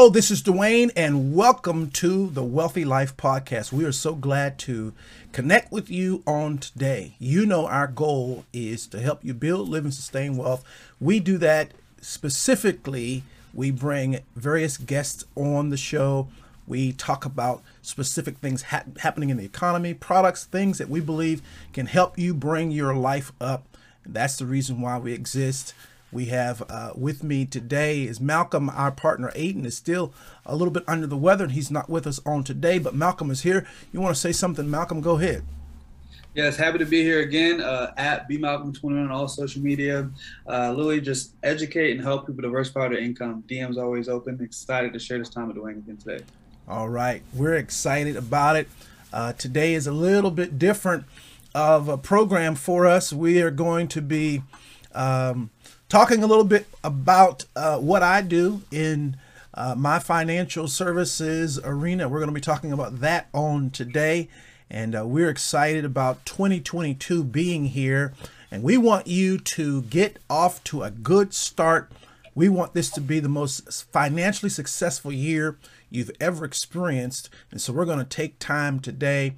Hello, this is Duane, and welcome to the Wealthy Life Podcast. We are so glad to connect with you on today. You know, our goal is to help you build, live, and sustain wealth. We do that specifically. We bring various guests on the show. We talk about specific things ha- happening in the economy, products, things that we believe can help you bring your life up. That's the reason why we exist. We have uh, with me today is Malcolm, our partner. Aiden is still a little bit under the weather and he's not with us on today, but Malcolm is here. You want to say something, Malcolm? Go ahead. Yes, happy to be here again uh, at bmalcolm21 on all social media. Uh, Lily, just educate and help people diversify their income. DM's always open. Excited to share this time with Duane again today. All right, we're excited about it. Uh, today is a little bit different of a program for us. We are going to be um, talking a little bit about uh, what I do in uh, my financial services arena. We're going to be talking about that on today. And uh, we're excited about 2022 being here. And we want you to get off to a good start. We want this to be the most financially successful year you've ever experienced. And so we're going to take time today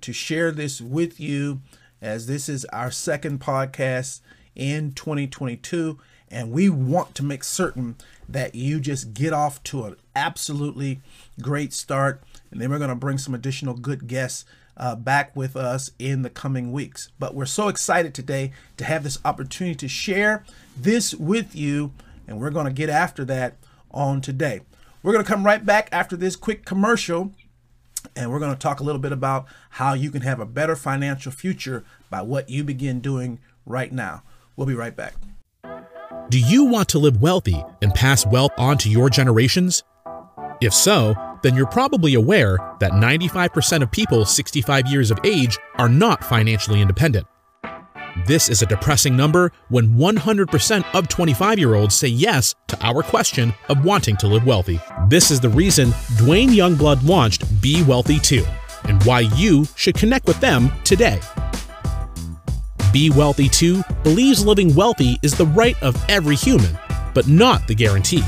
to share this with you as this is our second podcast in 2022. And we want to make certain that you just get off to an absolutely great start. And then we're going to bring some additional good guests uh, back with us in the coming weeks. But we're so excited today to have this opportunity to share this with you. And we're going to get after that on today. We're going to come right back after this quick commercial. And we're going to talk a little bit about how you can have a better financial future by what you begin doing right now. We'll be right back. Do you want to live wealthy and pass wealth on to your generations? If so, then you're probably aware that 95% of people 65 years of age are not financially independent. This is a depressing number when 100% of 25 year olds say yes to our question of wanting to live wealthy. This is the reason Duane Youngblood launched Be Wealthy Too, and why you should connect with them today. Be Wealthy Too believes living wealthy is the right of every human, but not the guarantee.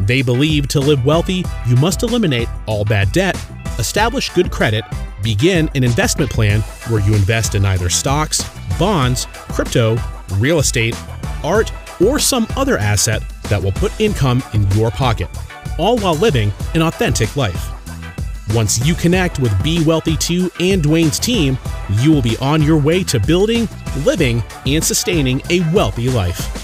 They believe to live wealthy, you must eliminate all bad debt, establish good credit, begin an investment plan where you invest in either stocks, bonds, crypto, real estate, art, or some other asset that will put income in your pocket, all while living an authentic life. Once you connect with Be Wealthy Too and Duane's team, you will be on your way to building, living, and sustaining a wealthy life.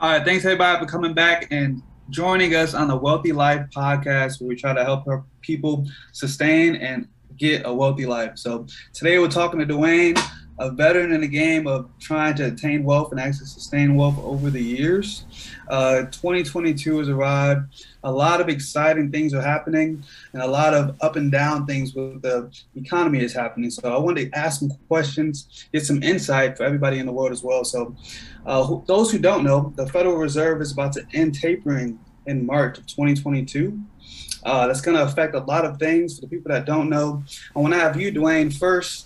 All right, thanks everybody for coming back and joining us on the Wealthy Life podcast, where we try to help people sustain and get a wealthy life. So today we're talking to Duane a veteran in the game of trying to attain wealth and actually sustain wealth over the years. Uh, 2022 has arrived. A lot of exciting things are happening, and a lot of up and down things with the economy is happening. So I wanted to ask some questions, get some insight for everybody in the world as well. So, uh, those who don't know, the Federal Reserve is about to end tapering in March of 2022. Uh, that's going to affect a lot of things. For the people that don't know, I want to have you, Duane, first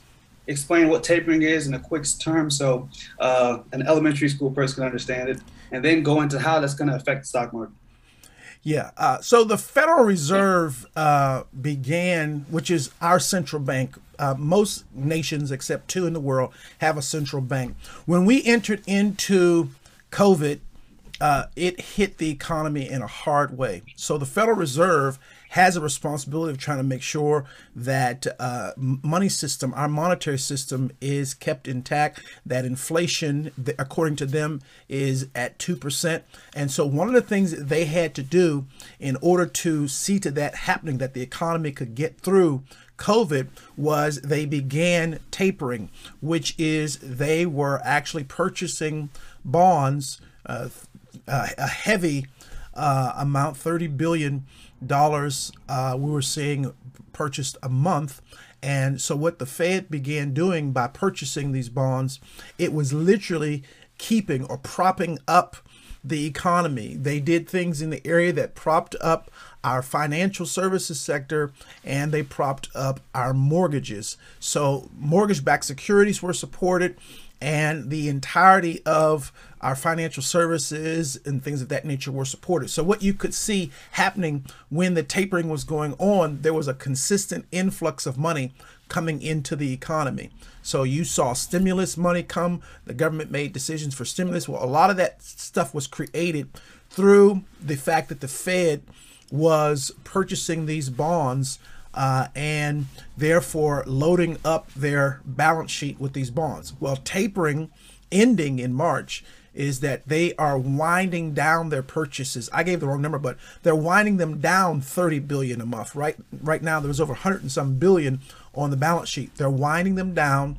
explain what tapering is in a quick term so uh, an elementary school person can understand it, and then go into how that's going to affect the stock market. Yeah. Uh, so the Federal Reserve uh, began, which is our central bank. Uh, most nations, except two in the world, have a central bank. When we entered into COVID, uh, it hit the economy in a hard way. So the Federal Reserve has a responsibility of trying to make sure that uh, money system, our monetary system, is kept intact. That inflation, according to them, is at two percent. And so one of the things that they had to do in order to see to that happening, that the economy could get through COVID was they began tapering, which is they were actually purchasing bonds, uh, uh, a heavy uh, amount, 30 billion dollars uh, we were seeing purchased a month. And so what the Fed began doing by purchasing these bonds, it was literally keeping or propping up the economy. They did things in the area that propped up our financial services sector and they propped up our mortgages. So mortgage backed securities were supported and the entirety of our financial services and things of that nature were supported. So, what you could see happening when the tapering was going on, there was a consistent influx of money coming into the economy. So, you saw stimulus money come, the government made decisions for stimulus. Well, a lot of that stuff was created through the fact that the Fed was purchasing these bonds uh, and therefore loading up their balance sheet with these bonds. Well, tapering ending in March is that they are winding down their purchases. I gave the wrong number, but they're winding them down 30 billion a month. Right right now there's over 100 and some billion on the balance sheet. They're winding them down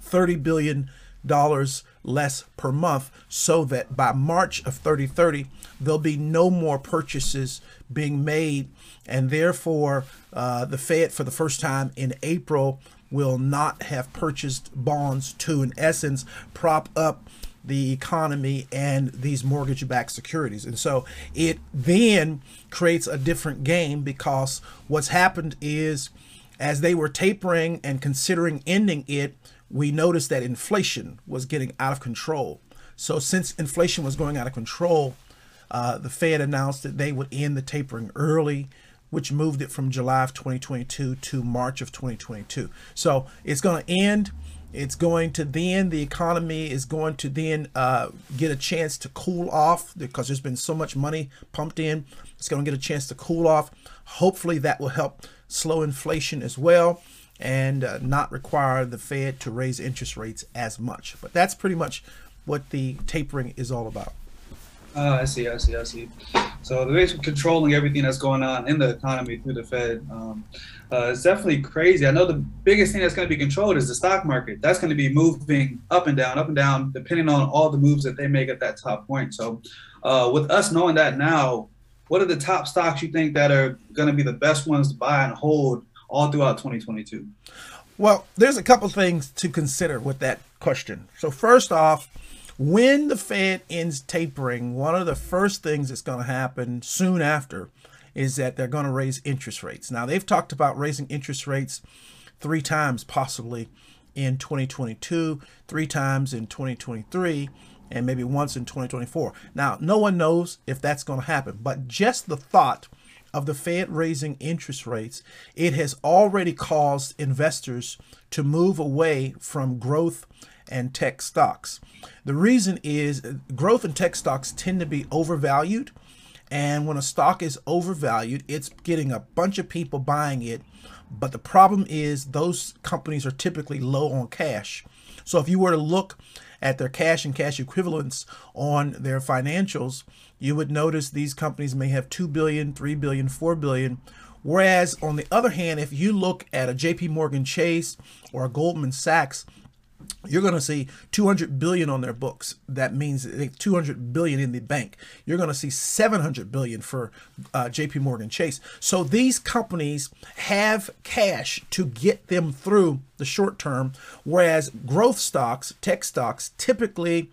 30 billion dollars less per month so that by March of 3030 there'll be no more purchases being made and therefore uh, the Fed for the first time in April will not have purchased bonds to in essence prop up the economy and these mortgage backed securities. And so it then creates a different game because what's happened is as they were tapering and considering ending it, we noticed that inflation was getting out of control. So since inflation was going out of control, uh, the Fed announced that they would end the tapering early, which moved it from July of 2022 to March of 2022. So it's going to end it's going to then, the economy is going to then uh, get a chance to cool off because there's been so much money pumped in. It's going to get a chance to cool off. Hopefully, that will help slow inflation as well and uh, not require the Fed to raise interest rates as much. But that's pretty much what the tapering is all about. Oh, I see, I see, I see. So they're basically controlling everything that's going on in the economy through the Fed. Um, uh, it's definitely crazy. I know the biggest thing that's going to be controlled is the stock market. That's going to be moving up and down, up and down, depending on all the moves that they make at that top point. So, uh, with us knowing that now, what are the top stocks you think that are going to be the best ones to buy and hold all throughout 2022? Well, there's a couple things to consider with that question. So, first off, when the Fed ends tapering, one of the first things that's going to happen soon after is that they're going to raise interest rates. Now, they've talked about raising interest rates three times possibly in 2022, three times in 2023, and maybe once in 2024. Now, no one knows if that's going to happen, but just the thought of the Fed raising interest rates, it has already caused investors to move away from growth and tech stocks. The reason is growth and tech stocks tend to be overvalued and when a stock is overvalued, it's getting a bunch of people buying it. But the problem is those companies are typically low on cash. So if you were to look at their cash and cash equivalents on their financials, you would notice these companies may have 2 billion, 3 billion, 4 billion. Whereas on the other hand, if you look at a JP Morgan Chase or a Goldman Sachs, you're going to see 200 billion on their books. That means 200 billion in the bank. You're going to see 700 billion for uh, jp morgan chase. So these companies have cash to get them through the short term whereas growth stocks tech stocks typically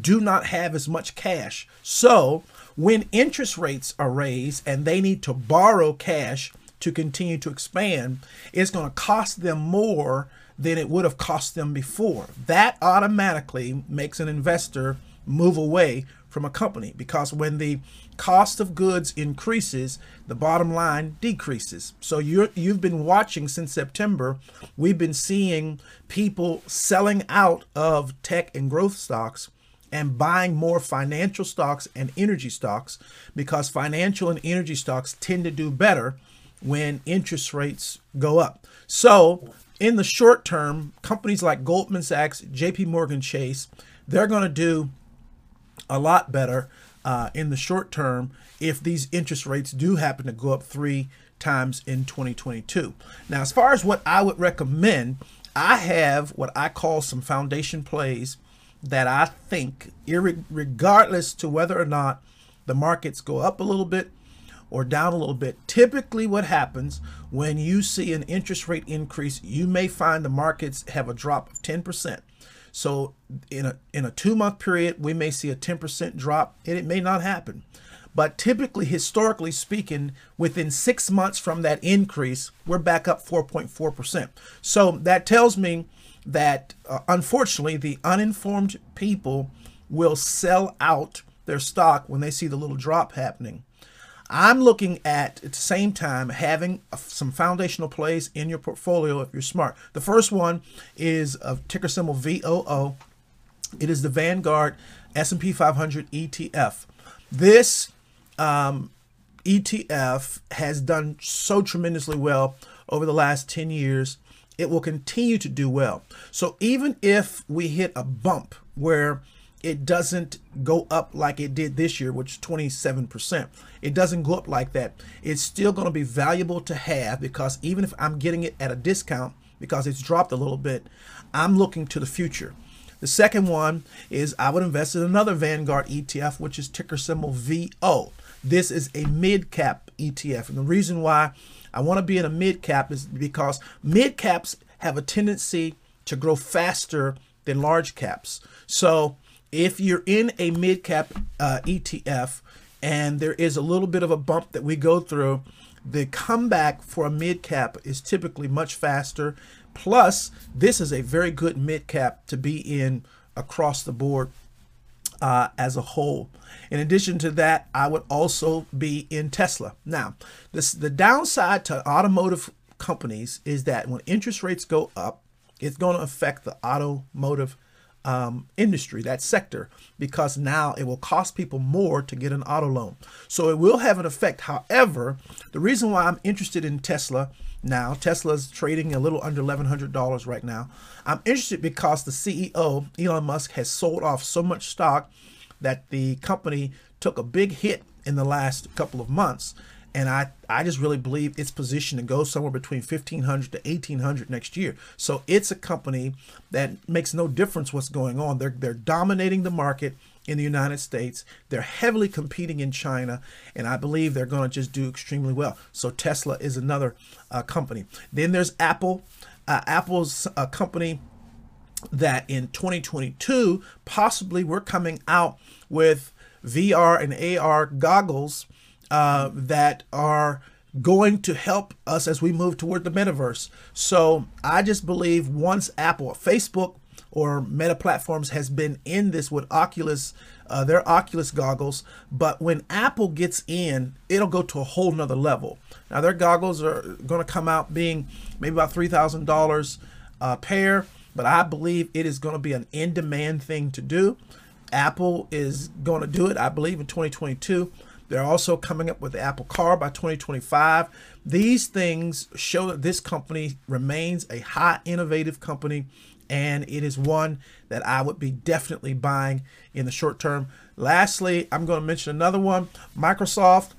do not have as much cash. So when interest rates are raised and they need to borrow cash to continue to expand it's going to cost them more than it would have cost them before. That automatically makes an investor move away from a company because when the cost of goods increases, the bottom line decreases. So you you've been watching since September. We've been seeing people selling out of tech and growth stocks and buying more financial stocks and energy stocks because financial and energy stocks tend to do better when interest rates go up. So in the short term, companies like Goldman Sachs, JP Morgan Chase, they're going to do a lot better uh, in the short term if these interest rates do happen to go up three times in 2022. Now, as far as what I would recommend, I have what I call some foundation plays that I think, regardless to whether or not the markets go up a little bit or down a little bit. Typically, what happens when you see an interest rate increase, you may find the markets have a drop of 10%. So in a in a two month period, we may see a 10% drop, and it may not happen. But typically, historically speaking, within six months from that increase, we're back up 4.4%. So that tells me that uh, unfortunately the uninformed people will sell out their stock when they see the little drop happening. I'm looking at at the same time having some foundational plays in your portfolio if you're smart. The first one is a ticker symbol VOO. It is the Vanguard S&P 500 ETF. This um, ETF has done so tremendously well over the last 10 years. It will continue to do well. So even if we hit a bump where it doesn't go up like it did this year, which is 27%. It doesn't go up like that. It's still going to be valuable to have because even if I'm getting it at a discount because it's dropped a little bit, I'm looking to the future. The second one is I would invest in another Vanguard ETF, which is ticker symbol VO. This is a mid cap ETF. And the reason why I want to be in a mid cap is because mid caps have a tendency to grow faster than large caps. So if you're in a mid cap uh, ETF and there is a little bit of a bump that we go through, the comeback for a mid cap is typically much faster. Plus, this is a very good mid cap to be in across the board uh, as a whole. In addition to that, I would also be in Tesla. Now, this the downside to automotive companies is that when interest rates go up, it's going to affect the automotive um, industry, that sector, because now it will cost people more to get an auto loan. So it will have an effect. However, the reason why I'm interested in Tesla now, Tesla's trading a little under $1,100 right now. I'm interested because the CEO, Elon Musk, has sold off so much stock that the company took a big hit in the last couple of months and I, I just really believe it's positioned to go somewhere between 1500 to 1800 next year. So it's a company that makes no difference what's going on. They're they're dominating the market in the United States. They're heavily competing in China, and I believe they're going to just do extremely well. So Tesla is another uh, company. Then there's Apple. Uh, Apple's a company that in 2022 possibly we're coming out with VR and AR goggles uh, that are going to help us as we move toward the metaverse. So I just believe once Apple, Facebook, or Meta Platforms has been in this with Oculus, uh, their Oculus goggles. But when Apple gets in, it'll go to a whole nother level. Now their goggles are going to come out being maybe about three thousand uh, dollars a pair, but I believe it is going to be an in-demand thing to do. Apple is going to do it, I believe, in 2022. They're also coming up with the Apple Car by 2025. These things show that this company remains a high innovative company and it is one that I would be definitely buying in the short term. Lastly, I'm going to mention another one. Microsoft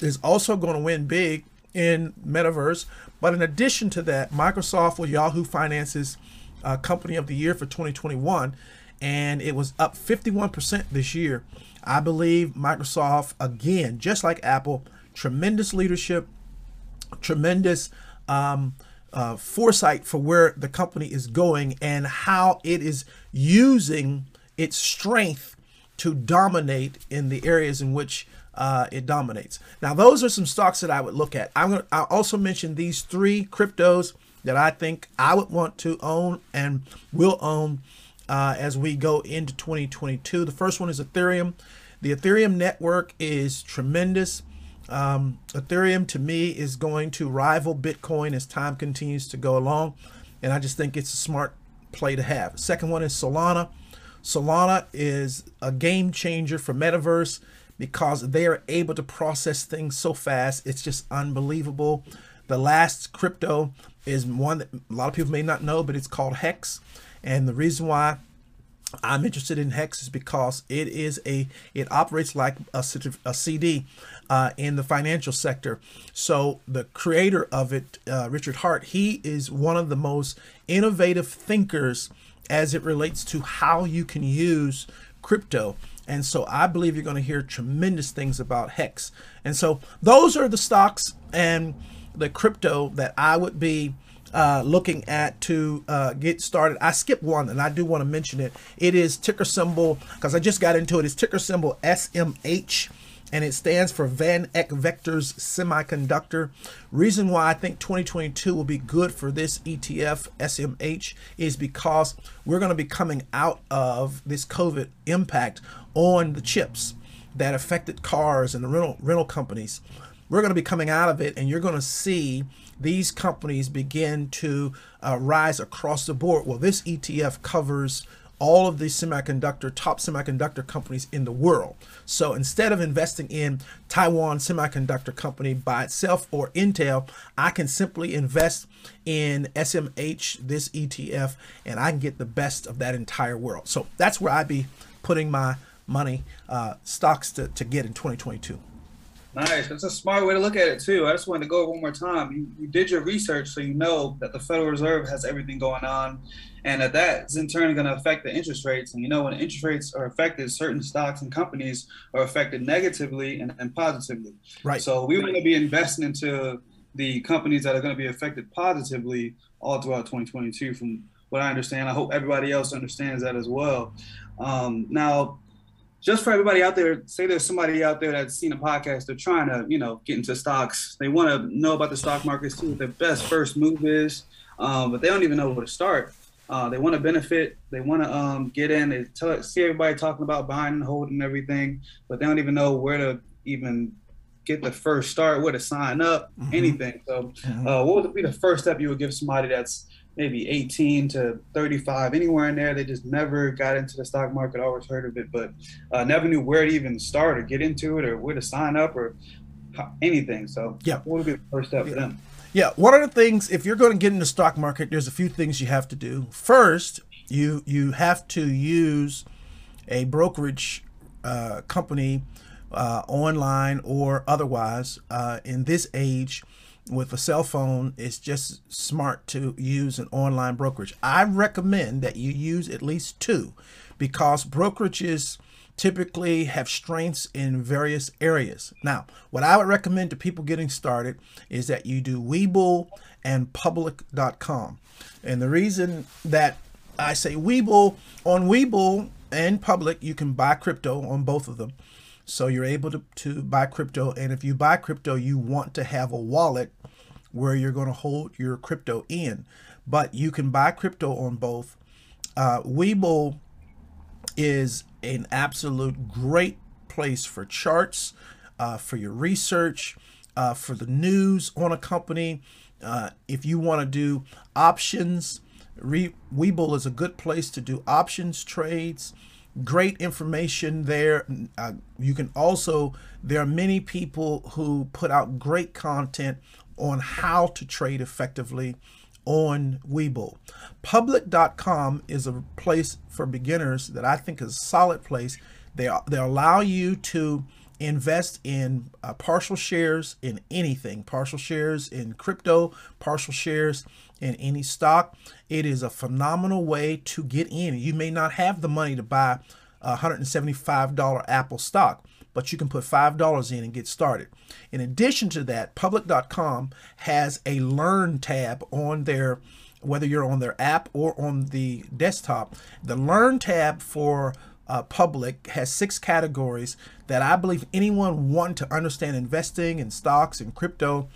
is also going to win big in metaverse, but in addition to that, Microsoft was Yahoo Finance's uh, company of the year for 2021 and it was up 51% this year. I believe Microsoft, again, just like Apple, tremendous leadership, tremendous um, uh, foresight for where the company is going and how it is using its strength to dominate in the areas in which uh, it dominates. Now, those are some stocks that I would look at. I'm going to I also mention these three cryptos that I think I would want to own and will own uh, as we go into 2022. The first one is Ethereum. The Ethereum network is tremendous. Um, Ethereum to me is going to rival Bitcoin as time continues to go along. And I just think it's a smart play to have. Second one is Solana. Solana is a game changer for Metaverse because they are able to process things so fast. It's just unbelievable. The last crypto is one that a lot of people may not know, but it's called Hex. And the reason why I'm interested in Hex is because it is a it operates like a, a CD uh, in the financial sector. So the creator of it, uh, Richard Heart, he is one of the most innovative thinkers as it relates to how you can use crypto. And so I believe you're going to hear tremendous things about Hex. And so those are the stocks and the crypto that I would be uh, looking at to uh, get started. I skipped one and I do want to mention it. It is ticker symbol, because I just got into it, it's ticker symbol SMH. and it stands for Van Eck Vectors Semiconductor. Reason why I think 2022 will be good for this ETF SMH is because we're going to be coming out of this COVID impact on the chips that affected cars and the rental rental companies. We're going to be coming out of it, and you're going to see these companies begin to uh, rise across the board. Well, this ETF covers all of the semiconductor top semiconductor companies in the world. So instead of investing in Taiwan Semiconductor Company by itself or Intel, I can simply invest in SMH this ETF and I can get the best of that entire world. So that's where I'd be putting my money uh, stocks to, to get in 2022. Nice. That's a smart way to look at it too. I just wanted to go one more time. You, you did your research, so you know that the Federal Reserve has everything going on, and that that is in turn going to affect the interest rates. And you know, when interest rates are affected, certain stocks and companies are affected negatively and, and positively. Right. So we want to be investing into the companies that are going to be affected positively all throughout 2022. From what I understand, I hope everybody else understands that as well. Um, now, just for everybody out there, say there's somebody out there that's seen a podcast, they're trying to, you know, get into stocks. They want to know about the stock market, see what their best first move is, um, but they don't even know where to start. Uh, they want to benefit. They want to um, get in. They tell, see everybody talking about buying and holding everything, but they don't even know where to even get the first start, where to sign up, mm-hmm. anything. So, mm-hmm. uh, what would be the first step you would give somebody that's maybe 18 to 35, anywhere in there. They just never got into the stock market, always heard of it, but uh, never knew where to even start or get into it or where to sign up or anything. So, yeah, what would be the first step yeah. for them? Yeah, one of the things, if you're going to get in the stock market, there's a few things you have to do. First, you you have to use a brokerage uh, company uh, online or otherwise uh, in this age with a cell phone, it's just smart to use an online brokerage. I recommend that you use at least two because brokerages typically have strengths in various areas. Now, what I would recommend to people getting started is that you do Webull and public.com. And the reason that I say Webull, on Webull and public, you can buy crypto on both of them. So you're able to, to buy crypto. And if you buy crypto, you want to have a wallet where you're going to hold your crypto in. But you can buy crypto on both. Uh, Webull is an absolute great place for charts, uh, for your research, uh, for the news on a company. Uh, if you want to do options, Re- Webull is a good place to do options trades great information there. Uh, you can also, there are many people who put out great content on how to trade effectively on Webull. Public.com is a place for beginners that I think is a solid place. They, they allow you to invest in uh, partial shares in anything, partial shares in crypto, partial shares in any stock. It is a phenomenal way to get in. You may not have the money to buy a $175 Apple stock, but you can put $5 in and get started. In addition to that, public.com has a learn tab on their whether you're on their app or on the desktop. The learn tab for uh, public has six categories that I believe anyone want to understand investing in stocks and crypto.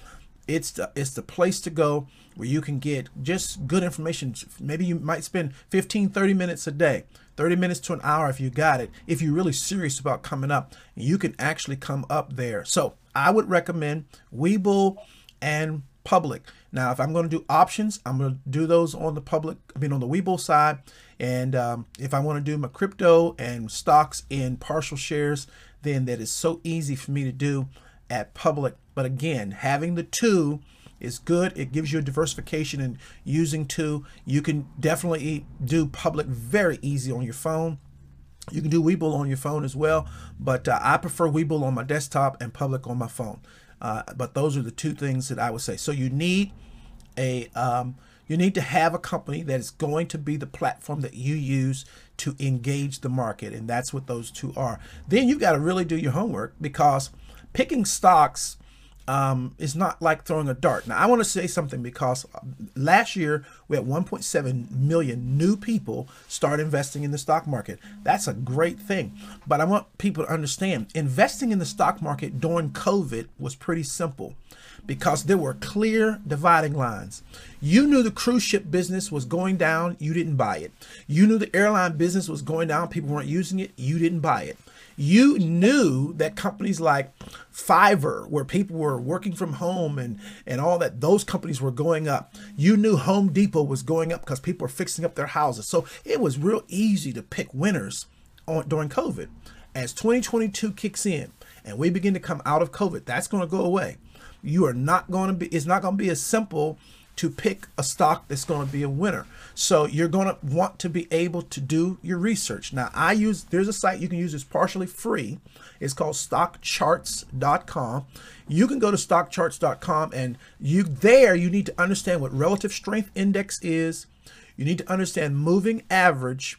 It's the, it's the place to go where you can get just good information. Maybe you might spend 15, 30 minutes a day 30 minutes to an hour if you got it. If you're really serious about coming up, you can actually come up there. So I would recommend Webull and Public. Now, if I'm going to do options, I'm going to do those on the public, I mean, on the Webull side. And um, if I want to do my crypto and stocks in partial shares, then that is so easy for me to do at Public. But again, having the two is good. It gives you a diversification and using two. You can definitely do public very easy on your phone. You can do Webull on your phone as well, but uh, I prefer Webull on my desktop and public on my phone. Uh, but those are the two things that I would say. So you need a um, you need to have a company that is going to be the platform that you use to engage the market, and that's what those two are. Then you've got to really do your homework because picking stocks um, is not like throwing a dart. Now, I want to say something because last year we had 1.7 million new people start investing in the stock market. That's a great thing. But I want people to understand investing in the stock market during COVID was pretty simple because there were clear dividing lines. You knew the cruise ship business was going down, you didn't buy it. You knew the airline business was going down, people weren't using it, you didn't buy it. You knew that companies like Fiverr, where people were working from home and, and all that, those companies were going up. You knew Home Depot was going up because people were fixing up their houses. So it was real easy to pick winners on, during COVID. As 2022 kicks in and we begin to come out of COVID, that's going to go away. You are not going to be, it's not going to be as simple to pick a stock that's going to be a winner. So you're going to want to be able to do your research. Now, I use there's a site you can use it's partially free. It's called stockcharts.com. You can go to stockcharts.com and you there you need to understand what relative strength index is. You need to understand moving average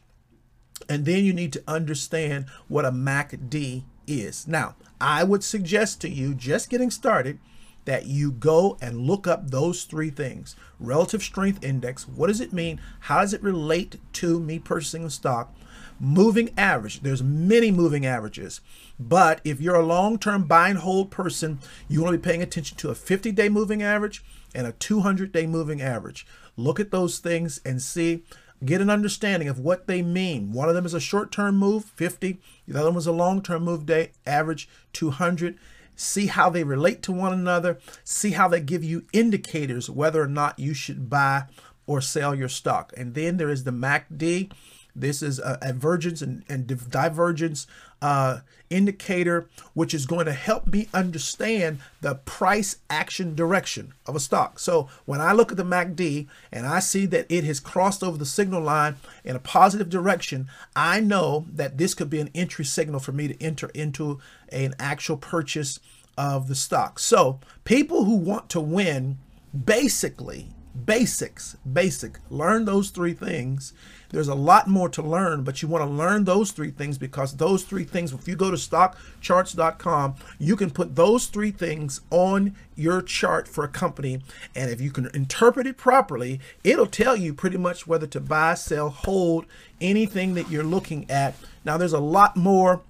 and then you need to understand what a MACD is. Now, I would suggest to you just getting started that you go and look up those three things. Relative strength index what does it mean? How does it relate to me purchasing a stock? Moving average there's many moving averages but if you're a long-term buy and hold person you want to be paying attention to a 50-day moving average and a 200-day moving average. Look at those things and see get an understanding of what they mean. One of them is a short-term move 50 the other one was a long-term move day average 200 see how they relate to one another, see how they give you indicators whether or not you should buy or sell your stock. And then there is the MACD. This is a, divergence and, and divergence uh, indicator, which is going to help me understand the price action direction of a stock. So when I look at the MACD and I see that it has crossed over the signal line in a positive direction, I know that this could be an entry signal for me to enter into an actual purchase of the stock. So people who want to win basically basics basic. Learn those three things. There's a lot more to learn but you want to learn those three things because those three things if you go to stockcharts.com you can put those three things on your chart for a company and if you can interpret it properly it'll tell you pretty much whether to buy sell hold anything that you're looking at. Now there's a lot more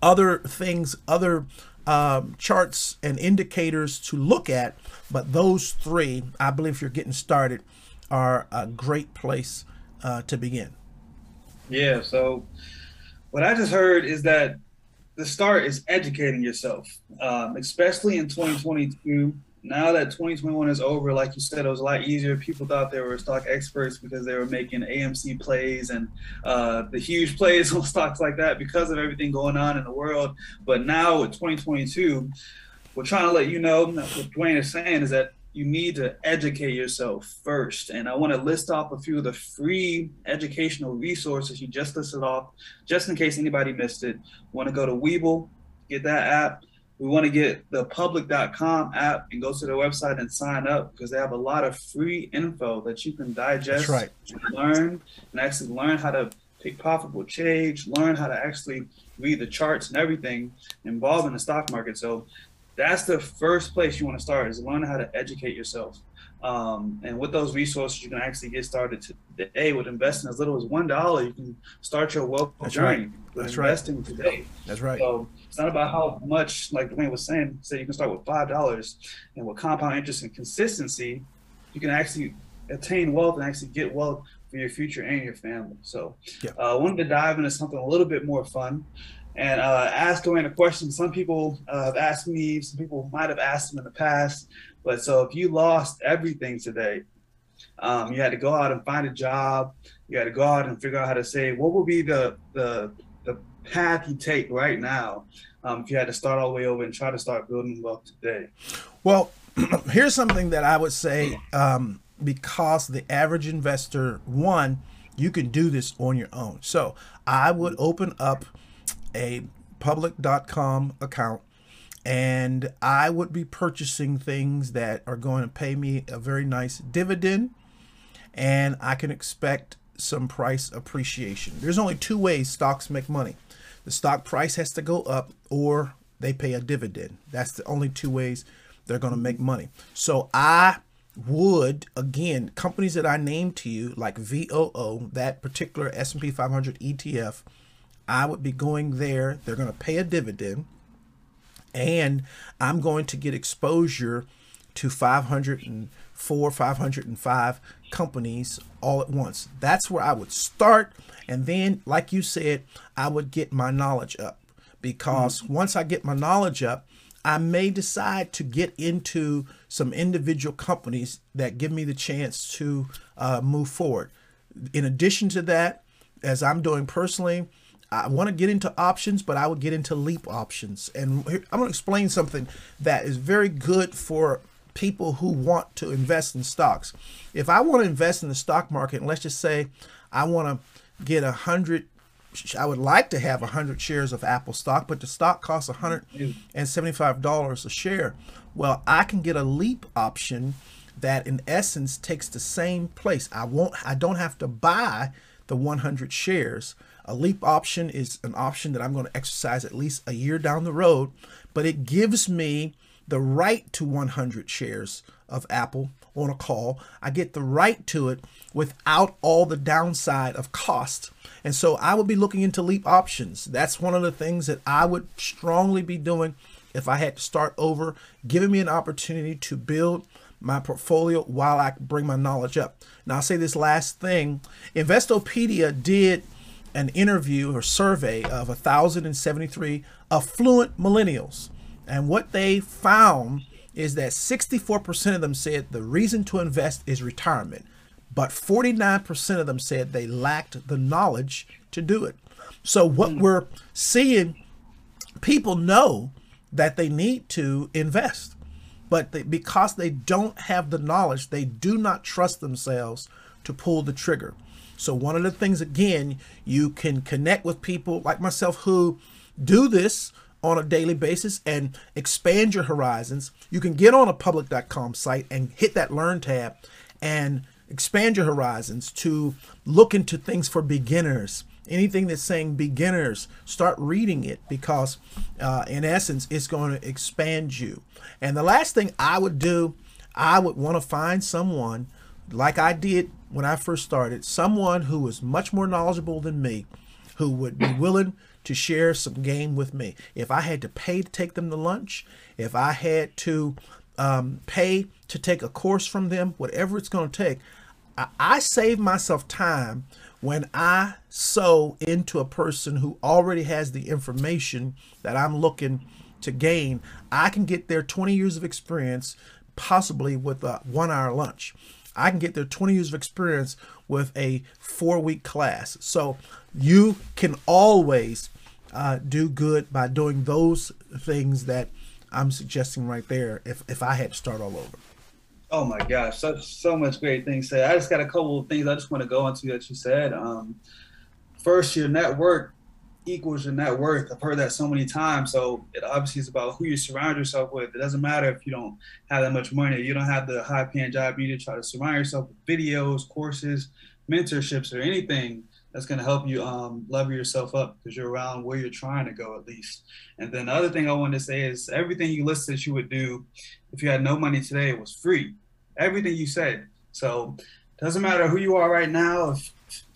other things other um, charts and indicators to look at, but those three, I believe, if you're getting started, are a great place uh, to begin. Yeah. So, what I just heard is that the start is educating yourself, um, especially in 2022 now that 2021 is over, like you said, it was a lot easier. People thought they were stock experts because they were making AMC plays and uh, the huge plays on stocks like that because of everything going on in the world. But now with 2022, we're trying to let you know what Duane is saying is that you need to educate yourself first. And I want to list off a few of the free educational resources you just listed off, just in case anybody missed it. Want to go to Webull, get that app we want to get the public.com app and go to their website and sign up because they have a lot of free info that you can digest, right. learn, and actually learn how to pick profitable trades, learn how to actually read the charts and everything involved in the stock market. So that's the first place you want to start is learn how to educate yourself. Um, and with those resources, you can actually get started today with investing as little as one dollar. You can start your wealth That's journey right. That's investing right. today. That's right. So it's not about how much, like Duane was saying. Say you can start with five dollars, and with compound interest and consistency, you can actually attain wealth and actually get wealth for your future and your family. So, Yeah. uh, I wanted to dive into something a little bit more fun and uh, ask Duane a question. Some people uh, have asked me, some people might have asked him in the past. But so if you lost everything today, um, you had to go out and find a job, you had to go out and figure out how to save. What would be the the the path you take right now um, if you had to start all the way over and try to start building wealth today? Well, here's something that I would say um, because the average investor, one, you can do this on your own. So I would open up a public.com account and I would be purchasing things that are going to pay me a very nice dividend and I can expect some price appreciation. There's only two ways stocks make money. The stock price has to go up or they pay a dividend. That's the only two ways they're going to make money. So I would again companies that I named to you like VOO, that particular S&P 500 ETF, I would be going there. They're going to pay a dividend, and I'm going to get exposure to 504, 505 companies all at once. That's where I would start, and then, like you said, I would get my knowledge up because mm-hmm. once I get my knowledge up, I may decide to get into some individual companies that give me the chance to uh, move forward. In addition to that, as I'm doing personally, I want to get into options, but I would get into leap options. And I'm going to explain something that is very good for people who want to invest in stocks. If I want to invest in the stock market, and let's just say I want to get a hundred I would like to have a 100 shares of Apple stock, but the stock costs $175 a share. Well, I can get a leap option that in essence takes the same place. I won't I don't have to buy the 100 shares. A leap option is an option that I'm going to exercise at least a year down the road, but it gives me the right to 100 shares of Apple on a call. I get the right to it without all the downside of cost. And so I would be looking into leap options. That's one of the things that I would strongly be doing if I had to start over, giving me an opportunity to build my portfolio while I bring my knowledge up. Now, I'll say this last thing Investopedia did an interview or survey of 1,073 affluent millennials. And what they found is that 64% of them said the reason to invest is retirement, but 49% of them said they lacked the knowledge to do it. So, what mm. we're seeing, people know that they need to invest, but they, because they don't have the knowledge, they do not trust themselves to pull the trigger. So, one of the things, again, you can connect with people like myself who do this on a daily basis and expand your horizons. You can get on a public.com site and hit that learn tab and expand your horizons to look into things for beginners. Anything that's saying beginners, start reading it because, uh, in essence, it's going to expand you. And the last thing I would do, I would want to find someone like I did when I first started, someone who was much more knowledgeable than me, who would be willing to share some game with me. If I had to pay to take them to lunch, if I had to um, pay to take a course from them, whatever it's going to take, I, I save myself time when I sow into a person who already has the information that I'm looking to gain. I can get their 20 years of experience possibly with a one hour lunch. I can get their 20 years of experience with a four week class. So you can always uh, do good by doing those things that I'm suggesting right there if, if I had to start all over. Oh my gosh, so, so much great things said. I just got a couple of things I just want to go into that you said. Um, first, your network equals your net worth. I've heard that so many times. So it obviously is about who you surround yourself with. It doesn't matter if you don't have that much money, you don't have the high paying job, you need to try to surround yourself with videos, courses, mentorships, or anything that's going to help you um, level yourself up because you're around where you're trying to go at least. And then the other thing I wanted to say is everything you listed you would do if you had no money today was free. Everything you said. So it doesn't matter who you are right now. If,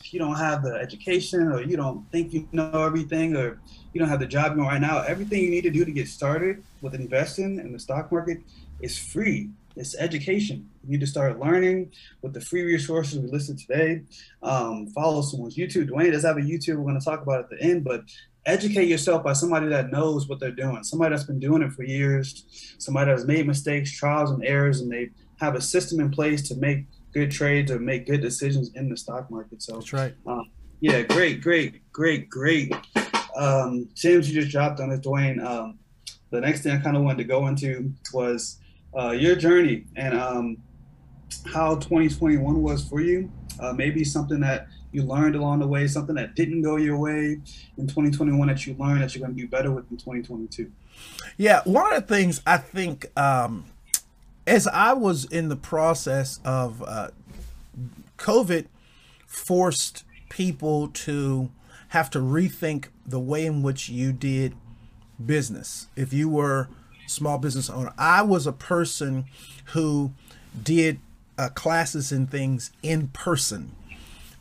if you don't have the education or you don't think you know everything or you don't have the job right now, everything you need to do to get started with investing in the stock market is free. It's education. You need to start learning with the free resources we listed today. Um, follow someone's YouTube. Duane does have a YouTube we're going to talk about at the end, but educate yourself by somebody that knows what they're doing, somebody that's been doing it for years, somebody that's made mistakes, trials, and errors, and they have a system in place to make good trades or make good decisions in the stock market. So that's right. Um, yeah, great, great, great, great. Um, James, you just dropped on it, Duane. Um, the next thing I kind of wanted to go into was uh, your journey and um, how 2021 was for you. Uh, maybe something that you learned along the way, something that didn't go your way in 2021 that you learned that you're going to do better with in 2022. Yeah, one of the things I think um, as I was in the process of uh, COVID, forced people to have to rethink the way in which you did business. If you were small business owner. I was a person who did uh, classes and things in person,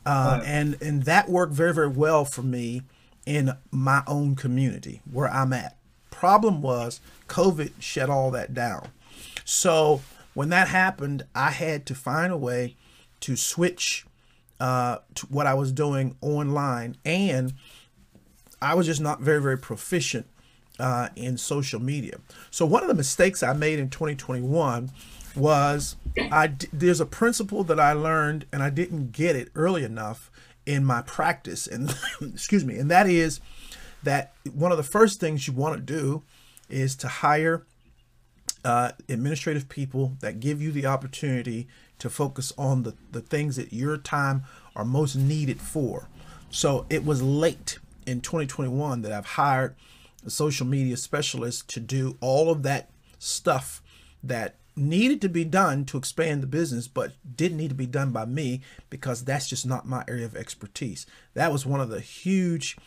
uh, Right. and and that worked very very well for me in my own community where I'm at. Problem was, COVID shut all that down. So when that happened, I had to find a way to switch uh, to what I was doing online, and I was just not very, very proficient uh, in social media. So one of the mistakes I made in 2021 was I there's a principle that I learned, and I didn't get it early enough in my practice, and excuse me, and that is that one of the first things you want to do is to hire uh, administrative people that give you the opportunity to focus on the, the things that your time are most needed for. So it was late in 2021 that I've hired a social media specialist to do all of that stuff that needed to be done to expand the business, but didn't need to be done by me because that's just not my area of expertise. That was one of the huge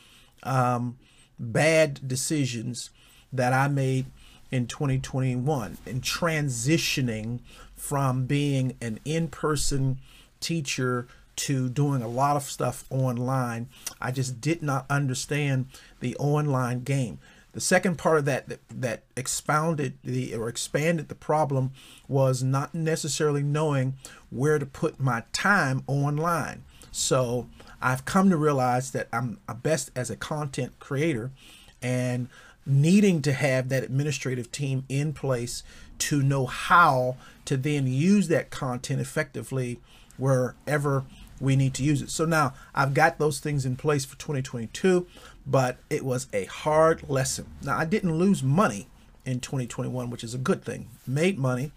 um, bad decisions that I made in 2021 and transitioning from being an in-person teacher to doing a lot of stuff online. I just did not understand the online game. The second part of that that, that expounded the or expanded the problem was not necessarily knowing where to put my time online. So I've come to realize that I'm best as a content creator and needing to have that administrative team in place to know how to then use that content effectively wherever we need to use it. So now I've got those things in place for 2022, but it was a hard lesson. Now I didn't lose money in 2021, which is a good thing. Made money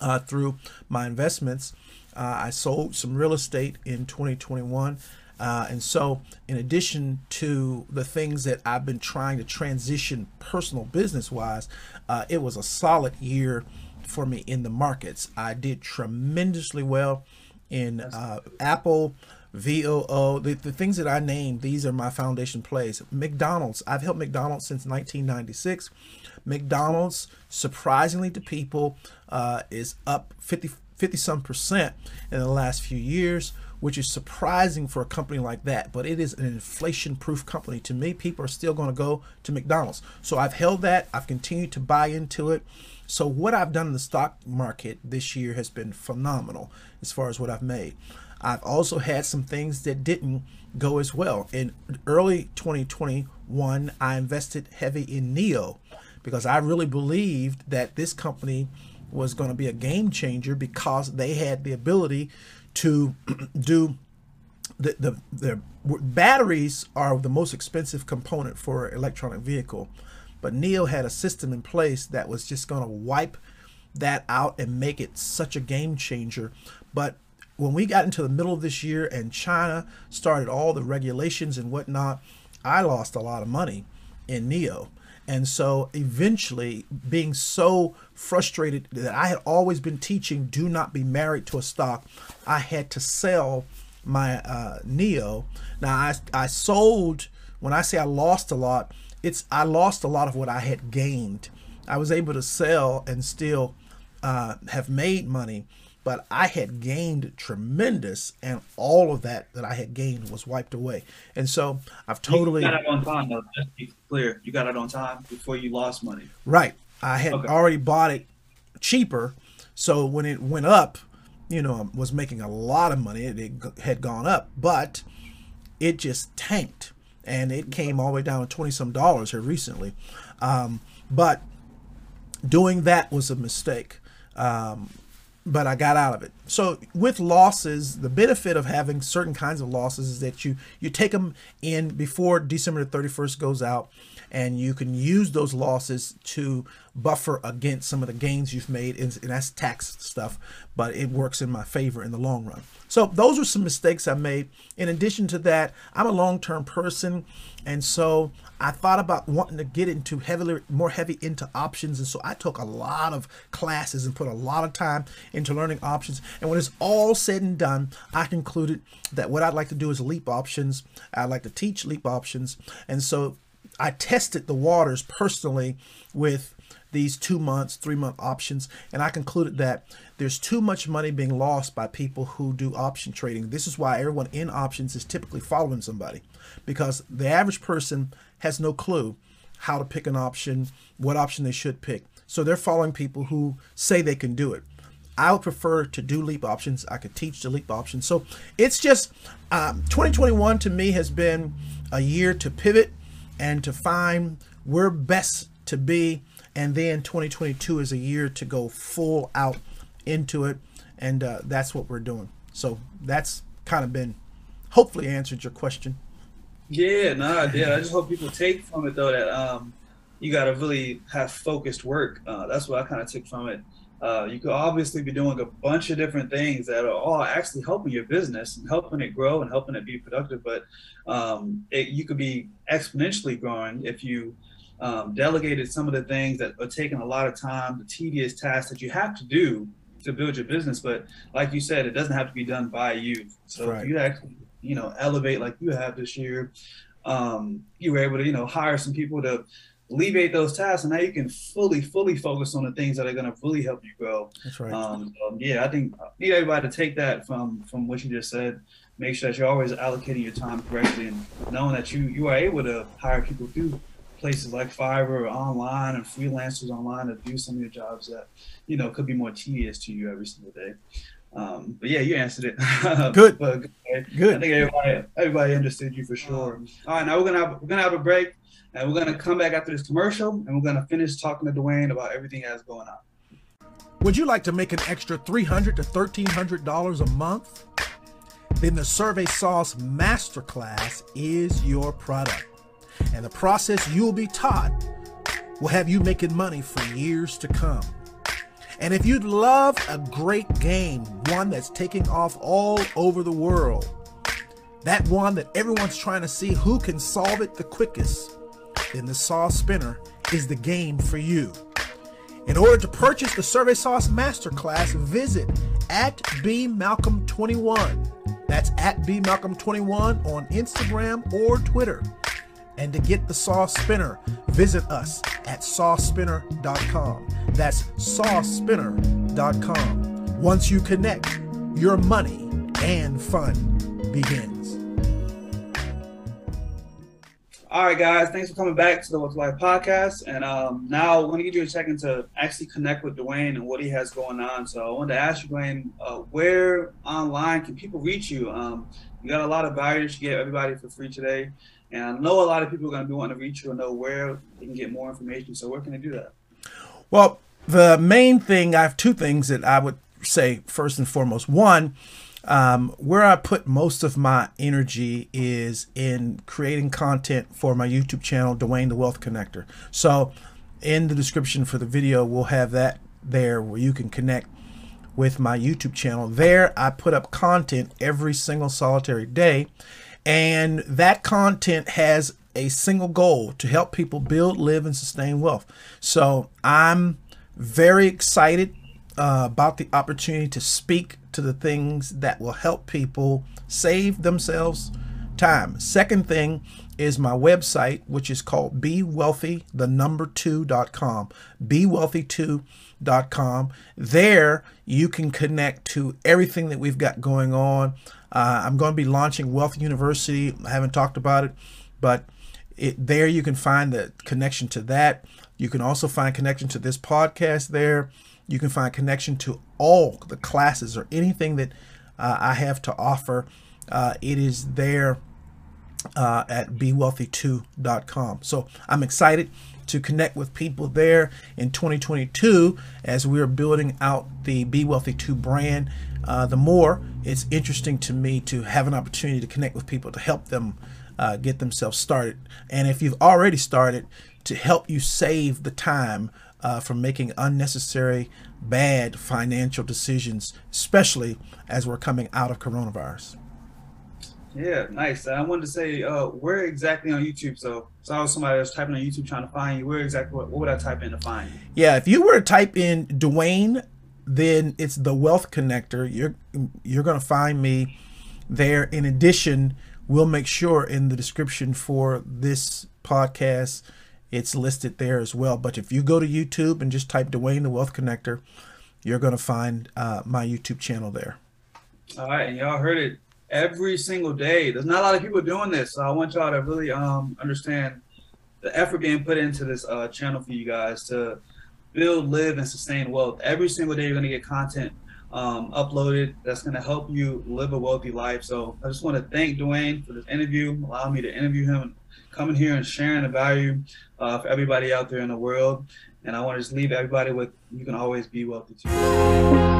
uh, through my investments. Uh, I sold some real estate in 2021. Uh, and so, in addition to the things that I've been trying to transition personal business wise, uh, it was a solid year for me in the markets. I did tremendously well in uh, Apple, VOO, the, the things that I named, these are my foundation plays. McDonald's, I've helped McDonald's since 1996. McDonald's, surprisingly to people, uh, is up 50, 50 some percent in the last few years, which is surprising for a company like that. But it is an inflation proof company. To me, people are still going to go to McDonald's. So I've held that, I've continued to buy into it. So what I've done in the stock market this year has been phenomenal as far as what I've made. I've also had some things that didn't go as well. In early 2021, I invested heavy in NIO because I really believed that this company was going to be a game changer because they had the ability to do the, the the batteries are the most expensive component for an electronic vehicle but NIO had a system in place that was just going to wipe that out and make it such a game changer. But when we got into the middle of this year and china started all the regulations and whatnot i lost a lot of money in NIO and so eventually, being so frustrated that I had always been teaching do not be married to a stock, I had to sell my uh, NIO. Now, I, I sold, when I say I lost a lot, it's I lost a lot of what I had gained. I was able to sell and still uh, have made money, but I had gained tremendous, and all of that that I had gained was wiped away. And so I've totally. You got it on time, though. Just be clear, you got it on time before you lost money. Right. I had Okay. already bought it cheaper, so when it went up, you know, I was making a lot of money. It, it had gone up, but it just tanked, and it came all the way down to twenty some dollars here recently. Um, but doing that was a mistake. Um, but I got out of it. So with losses, the benefit of having certain kinds of losses is that you you take them in before December 31st goes out and you can use those losses to buffer against some of the gains you've made and, and that's tax stuff, but it works in my favor in the long run. So those are some mistakes I made. In addition to that, I'm a long-term person and so I thought about wanting to get into heavily more heavy into options, and so I took a lot of classes and put a lot of time into learning options. And when it's all said and done, I concluded that what I'd like to do is leap options. I'd like to teach leap options, and so I tested the waters personally with these two months, three month options. And I concluded that there's too much money being lost by people who do option trading. This is why everyone in options is typically following somebody because the average person has no clue how to pick an option, what option they should pick. So they're following people who say they can do it. I would prefer to do leap options. I could teach the leap options. So it's just um, 2021 to me has been a year to pivot and to find where best to be. And then 2022 is a year to go full out into it. And uh, that's what we're doing. So that's kind of been hopefully answered your question. Yeah, no, nah, yeah. I just hope people take from it though that um, you got to really have focused work. Uh, that's what I kind of took from it. Uh, you could obviously be doing a bunch of different things that are all actually helping your business and helping it grow and helping it be productive. But um, it, you could be exponentially growing if you um, delegated some of the things that are taking a lot of time, the tedious tasks that you have to do to build your business. But like you said, it doesn't have to be done by you. So right. if you actually, you know, elevate like you have this year, um, you were able to, you know, hire some people to alleviate those tasks, and now you can fully, fully focus on the things that are going to really help you grow. That's right. Um, yeah, I think I need everybody to take that from from what you just said. Make sure that you're always allocating your time correctly, and knowing that you you are able to hire people through places like Fiverr or online and freelancers online to do some of your jobs that you know could be more tedious to you every single day. Um, but yeah, you answered it. good. but good. good. I think everybody everybody understood you for sure. All right, now we're gonna have, we're gonna have a break. And we're going to come back after this commercial and we're going to finish talking to Duane about everything that's going on. Would you like to make an extra $300 to $1,300 a month? Then the Survey Sauce Masterclass is your product. And the process you'll be taught will have you making money for years to come. And if you'd love a great game, one that's taking off all over the world, that one that everyone's trying to see who can solve it the quickest, then the Sauce Spinner is the game for you. In order to purchase the Survey Sauce Masterclass, visit at bmalcolm21. That's at bmalcolm21 on Instagram or Twitter. And to get the Sauce Spinner, visit us at saucespinner.com. That's saucespinner.com. Once you connect, your money and fun begins. All right, guys. Thanks for coming back to the What's Life podcast. And um, now we're going to give you a second to actually connect with Duane and what he has going on. So I wanted to ask you, Duane, uh, where online can people reach you? Um, you got a lot of value to give everybody for free today. And I know a lot of people are going to be wanting to reach you and know where they can get more information. So where can they do that? Well, the main thing, I have two things that I would say first and foremost. One, um, where I put most of my energy is in creating content for my YouTube channel, Duane the Wealth Connector. So, in the description for the video, we'll have that there where you can connect with my YouTube channel. There, I put up content every single solitary day, and that content has a single goal to help people build, live, and sustain wealth. So, I'm very excited uh, about the opportunity to speak to the things that will help people save themselves time. Second thing is my website, which is called Be Wealthy, the number two.com. BeWealthy2.com. There you can connect to everything that we've got going on. Uh, I'm going to be launching Wealth University. I haven't talked about it, but it, there you can find the connection to that. You can also find connection to this podcast there. You can find connection to all the classes or anything that uh, I have to offer. Uh, it is there uh, at bewealthy2.com. So I'm excited to connect with people there in 2022 as we're building out the Be Wealthy 2 brand. Uh, the more it's interesting to me to have an opportunity to connect with people to help them uh, get themselves started. And if you've already started, to help you save the time uh, from making unnecessary bad financial decisions, especially as we're coming out of coronavirus. Yeah, nice. I wanted to say, uh, where exactly on YouTube? So, so I was somebody was typing on YouTube trying to find you. Where exactly? What, what would I type in to find you? Yeah, if you were to type in Duane, then it's the Wealth Connector. You're you're gonna find me there. In addition, we'll make sure in the description for this podcast it's listed there as well. But if you go to YouTube and just type Duane the Wealth Connector, you're going to find uh, my YouTube channel there. All right, and y'all heard it every single day. There's not a lot of people doing this, so I want y'all to really um, understand the effort being put into this uh, channel for you guys to build, live, and sustain wealth. Every single day, you're going to get content um, uploaded that's going to help you live a wealthy life. So I just want to thank Duane for this interview, allowing me to interview him, coming here and sharing the value uh, for everybody out there in the world. And I want to just leave everybody with you can always be wealthy too.